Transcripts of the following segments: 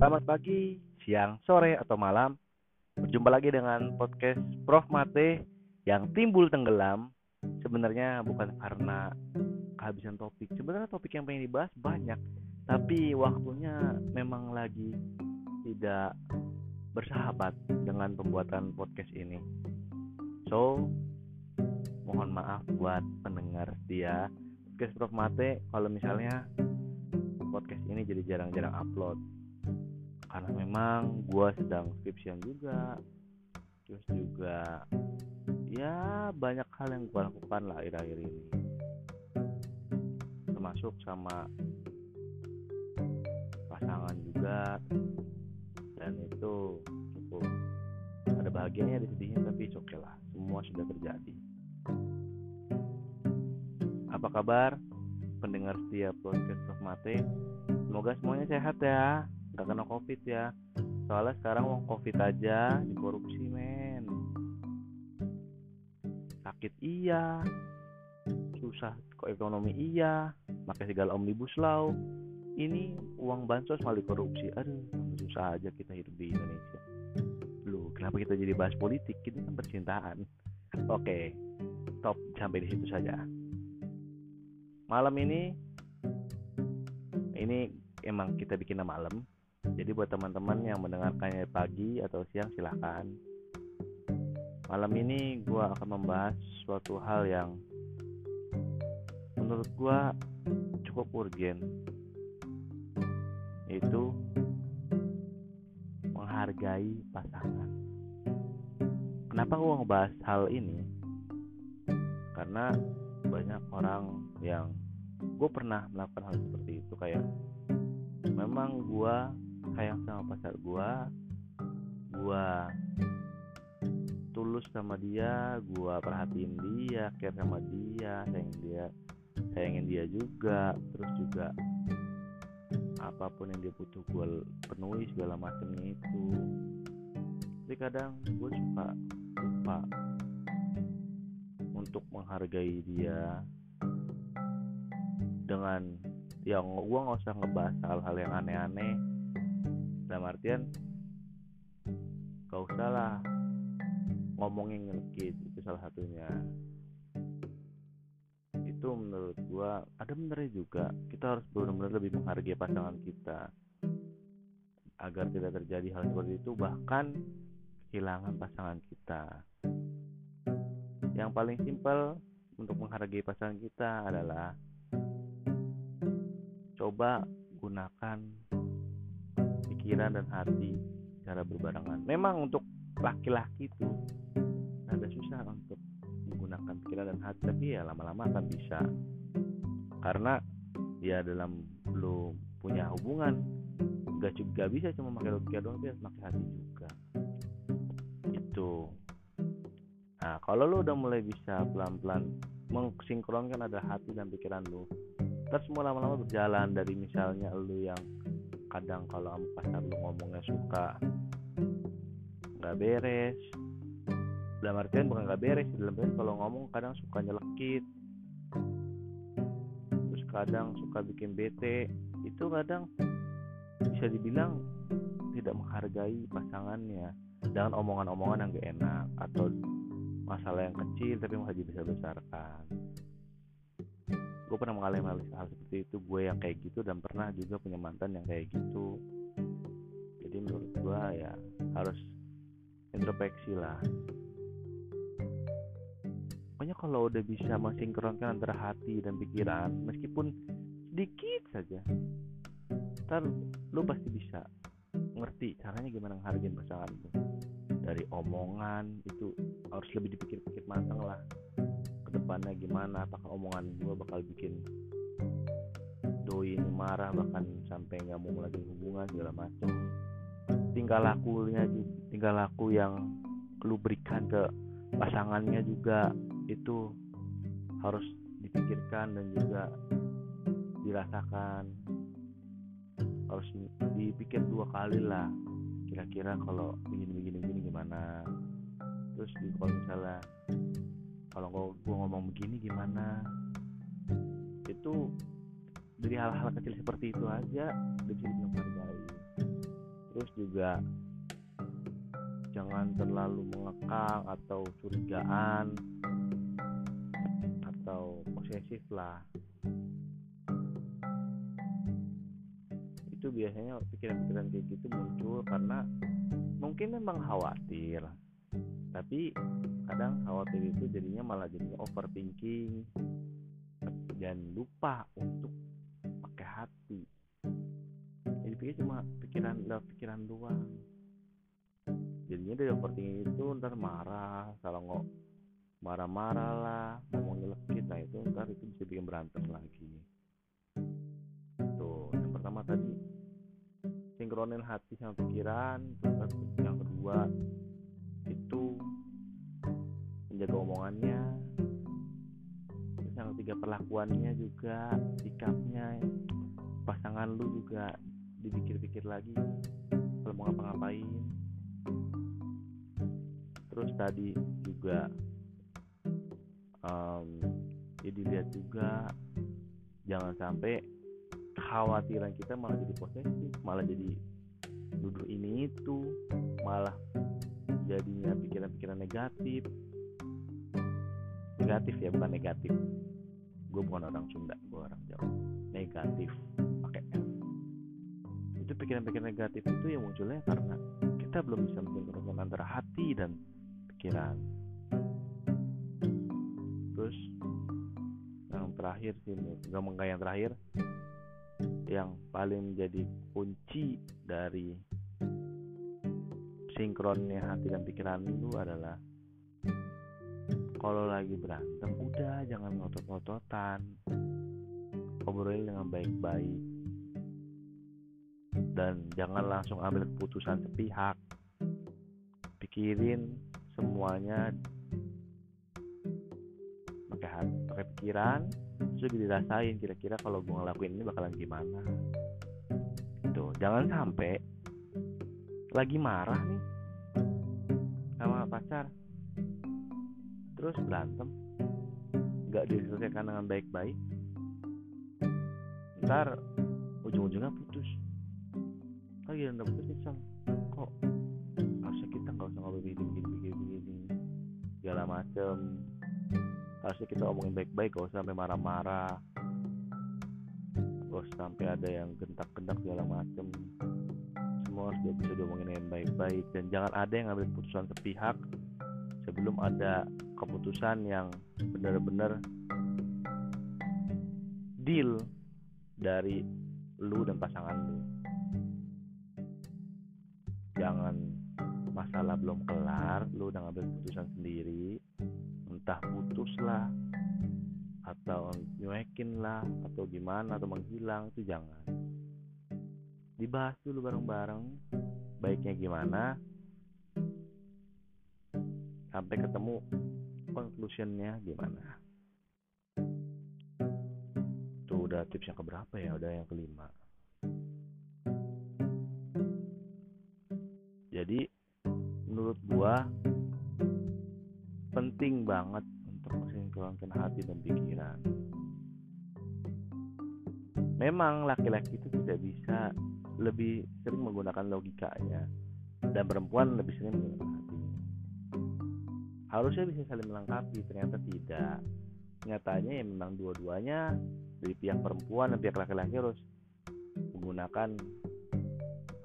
Selamat pagi, siang, sore, atau malam. Berjumpa lagi dengan podcast Prof Mate yang timbul tenggelam. Sebenarnya bukan karena kehabisan topik. Sebenarnya topik yang pengen dibahas banyak, tapi waktunya memang lagi tidak bersahabat dengan pembuatan podcast ini. So, mohon maaf buat pendengar setia podcast Prof Mate kalau misalnya podcast ini jadi jarang-jarang upload karena memang gue sedang skripsian juga. Terus juga ya banyak hal yang gue lakukan lah akhir-akhir ini. Termasuk sama pasangan juga. Dan itu cukup ada bahagianya ada sedihnya tapi oke lah. Semua sudah terjadi. Apa kabar pendengar setiap podcast of Mate semoga semuanya sehat ya nggak kena covid ya. Soalnya sekarang mau covid aja dikorupsi men. Sakit iya. Susah kok ekonomi iya. Pakai segala omnibus law. Ini uang bansos malah dikorupsi. Aduh susah aja kita hidup di Indonesia. Lu kenapa kita jadi bahas politik? Ini kan percintaan. Oke stop sampai di situ saja. Malam ini ini emang kita bikin malam jadi buat teman-teman yang mendengarkannya pagi atau siang silahkan. Malam ini gue akan membahas suatu hal yang menurut gue cukup urgen, yaitu menghargai pasangan. Kenapa gue ngebahas hal ini? Karena banyak orang yang gue pernah melakukan hal seperti itu kayak memang gue sayang sama pacar gua. Gua tulus sama dia gua perhatiin dia care sama dia sayang dia sayangin dia juga. Terus juga apa pun yang dia butuh gua penuhi segala macamnya itu. Tapi kadang gue suka lupa untuk menghargai dia dengan yang gue nggak usah ngebahas hal-hal yang aneh-aneh dalam artian gak usah lah ngomongin ngekit itu salah satunya. Itu menurut gua ada benernya juga. Kita harus benar-benar lebih menghargai pasangan kita agar tidak terjadi hal seperti itu bahkan kehilangan pasangan kita. Yang paling simpel untuk menghargai pasangan kita adalah coba gunakan pikiran dan hati secara berbarengan. Memang untuk laki-laki itu ada susah untuk menggunakan pikiran dan hati, tapi ya lama-lama akan bisa. Karena ya dalam belum punya hubungan gak juga bisa cuma pakai logika doang, dia harus pakai hati juga. Itu. Nah, kalau lo udah mulai bisa pelan-pelan mengsinkronkan ada hati dan pikiran lo, terus semua lama-lama berjalan dari misalnya lo yang kadang kalau sama pacar lu ngomongnya suka nggak beres. Dalam artian bukan nggak beres dalam artian kalau ngomong kadang suka nyelekit. Terus kadang suka bikin bete. Itu kadang bisa dibilang tidak menghargai pasangannya. Dengan omongan-omongan yang gak enak atau masalah yang kecil tapi malah dibesar-besarkan gue pernah mengalami hal, hal seperti itu gue yang kayak gitu dan pernah juga punya mantan yang kayak gitu. Jadi menurut gue ya harus introspeksi lah. Pokoknya kalau udah bisa mensinkronkan antara hati dan pikiran meskipun sedikit saja ntar lu pasti bisa ngerti caranya gimana menghargai pasangan lu. Dari omongan itu harus lebih dipikir-pikir matang lah ke depannya gimana apakah omongan gue bakal bikin doi ini marah bahkan sampai nggak mau lagi hubungan segala macem. Tinggal lakunya tinggal laku yang lu berikan ke pasangannya juga. Itu harus dipikirkan dan juga dirasakan. Harus dipikir dua kali lah kira-kira kalau begini begini begini gimana. Terus kalau misalnya kalau gue ngomong begini gimana? Itu dari hal-hal kecil seperti itu aja udah jadi menghargai. Terus juga jangan terlalu mengekang atau curigaan atau posesif lah. Itu biasanya pikiran-pikiran kayak gitu muncul karena mungkin memang khawatir tapi kadang khawatir itu jadinya malah jadinya overthinking. Dan lupa untuk pakai hati. Jadi pikir cuma pikiran pikiran doang. Jadinya dari overthinking itu ntar marah kalau nggak marah-marah lah ngomong nyelekit nah itu ntar itu bisa bikin berantem lagi. Tuh yang pertama tadi sinkronin hati sama pikiran terus yang kedua menjaga omongannya. Terus yang ketiga perlakuannya juga sikapnya pasangan lu juga dipikir-pikir lagi. Kalau mau ngapa-ngapain. Terus tadi juga um, ya dilihat juga jangan sampai kekhawatiran kita malah jadi posesif malah jadi duduk ini itu malah jadinya pikiran-pikiran negatif. Negatif ya bukan negatif. Gue bukan orang Sunda gue orang Jawa. Negatif pakai F. Itu pikiran-pikiran negatif itu yang munculnya karena kita belum bisa mensinkronkan antara hati dan pikiran. Terus yang terakhir sih mengkaya yang terakhir yang paling menjadi kunci dari sinkronnya hati dan pikiran itu adalah kalau lagi berantem udah jangan ngotot-ngototan. Ngobrolin dengan baik-baik. Dan jangan langsung ambil keputusan sepihak. Pikirin semuanya pakai hati pakai pikiran terus dirasain kira-kira kalau gue ngelakuin ini bakalan gimana. Itu jangan sampai lagi marah nih sama pacar. Terus berantem. Nggak diselesaikan dengan baik-baik. Ntar ujung-ujungnya putus. Lagi udah putus nyesel kok harusnya kita nggak usah ngobrol begini begini begini begini segala macem. Harusnya kita omongin baik-baik gak usah sampai marah-marah. Gak usah sampai ada yang gentak-gentak segala macem semua harus bisa diomongin dengan baik-baik. Dan jangan ada yang ngambil keputusan sepihak sebelum ada keputusan yang benar-benar deal dari lu dan pasangan lu. Jangan masalah belum kelar lu udah ngambil keputusan sendiri entah putus lah atau nyuekin lah atau gimana atau menghilang itu jangan dibahas dulu bareng-bareng. Baiknya gimana? Sampai ketemu conclusionnya gimana? Itu udah tips yang keberapa ya? Udah yang kelima. Jadi menurut gua penting banget untuk mensinkronkan hati dan pikiran. Memang laki-laki itu tidak bisa lebih sering menggunakan logikanya. Dan perempuan lebih sering menggunakan hatinya harusnya bisa saling melengkapi ternyata tidak. Nyatanya ya memang dua-duanya dari pihak perempuan dan pihak laki-laki harus menggunakan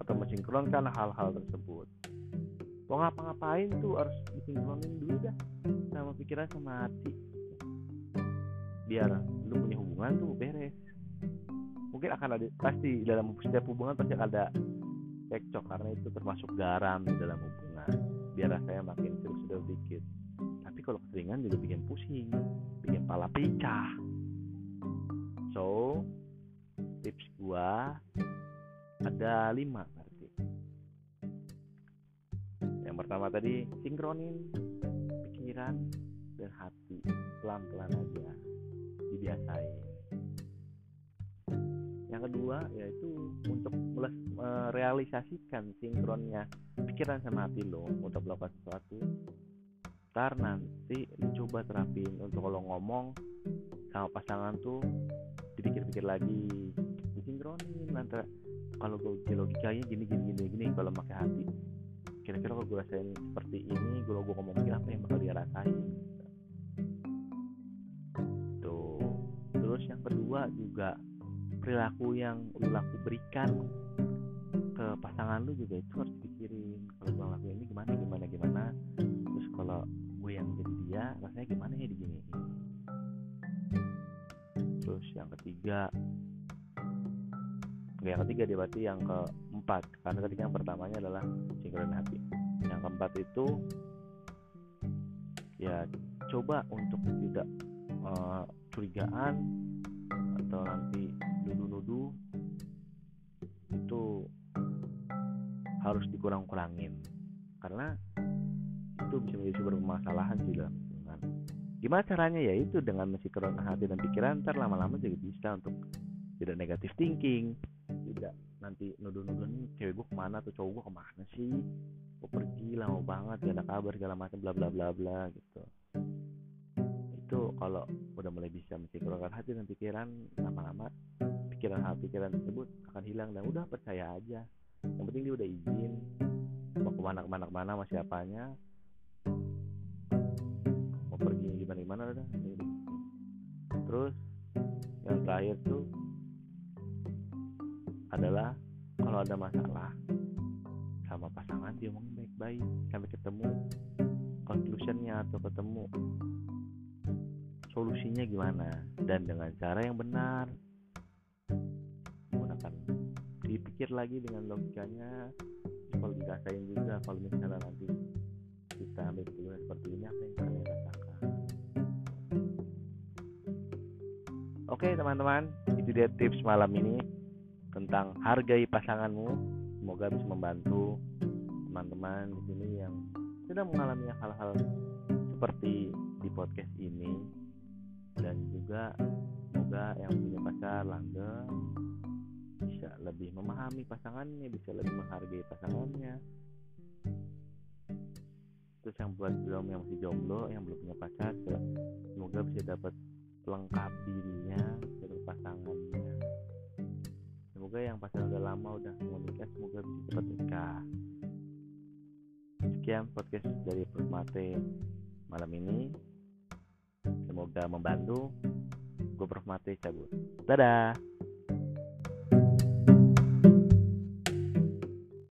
atau mensinkronkan hal-hal tersebut. Mau ngapa-ngapain tuh harus disinkronin dulu dah sama pikiran sama hati. Biar lu punya hubungan tuh beres mungkin akan ada pasti dalam setiap hubungan pasti ada cekcok karena itu termasuk garam di dalam hubungan. Biar rasanya makin sedikit dikit. Tapi kalau keseringan juga bikin pusing bikin pala pecah. So tips gua ada lima berarti. Yang pertama tadi sinkronin pikiran dan hati pelan-pelan aja. Dibiasain yang kedua yaitu untuk merealisasikan sinkronnya pikiran sama hati lo untuk melakukan sesuatu ntar nanti coba terapin untuk kalau ngomong sama pasangan tuh dipikir-pikir lagi disinkronin antara kalau gue logikanya gini gini gini gini kalau pakai hati kira-kira kalau gue rasain seperti ini kalau gue ngomong apa yang bakal dia rasain? Terus yang kedua juga perilaku yang lu laku berikan ke pasangan lu juga itu harus dipikirin. Kalau gue ngelakuin ini gimana gimana gimana? Terus kalau gue yang jadi dia rasanya gimana ya di gini terus yang ketiga yang ketiga dia berarti yang keempat. Karena tadi yang pertamanya adalah sinkron hati. Yang keempat itu ya coba untuk tidak uh, curigaan atau nanti nuduh-nuduh itu harus dikurang-kurangin. Karena itu bisa menjadi sumber permasalahan sih dalam hubungan gimana caranya? Ya itu dengan mensinkronkan hati dan pikiran ntar lama-lama juga bisa untuk tidak negatif thinking. Tidak nanti nuduh-nuduh nih cewek gue ke mana atau cowok gue ke mana sih? Gue pergi lama banget gak ada kabar segala macam bla bla bla bla gitu. Itu kalau udah mulai bisa mensinkronkan hati dan pikiran lama-lama pikiran hati pikiran tersebut akan hilang dan udah percaya aja. Yang penting dia udah izin. Mau ke mana ke mana ke mana sama siapanya. Mau pergi gimana gimana udah terus yang terakhir tuh adalah kalau ada masalah sama pasangan dia ngomong baik-baik. Sampai ketemu conclusionnya atau ketemu solusinya gimana? Dan dengan cara yang benar. Menggunakan dipikir lagi dengan logikanya. Kalau dirasain juga kalau misalnya nanti kita ambil keputusan seperti ini apa yang kalian rasakan? Oke teman-teman. Itu dia tips malam ini tentang hargai pasanganmu. Semoga bisa membantu teman-teman di sini yang sedang mengalami hal-hal seperti di podcast ini dan juga semoga yang punya pacar langgeng bisa lebih memahami pasangannya, bisa lebih menghargai pasangannya. Terus yang buat belum yang masih jomblo, yang belum punya pacar, semoga bisa dapat pelengkap dirinya, dapat pasangannya. Semoga yang pasangan udah lama udah mau nikah semoga bisa cepat nikah. Sekian podcast dari Prof Mate malam ini semoga membantu. Gue Prof Mate cabut dadah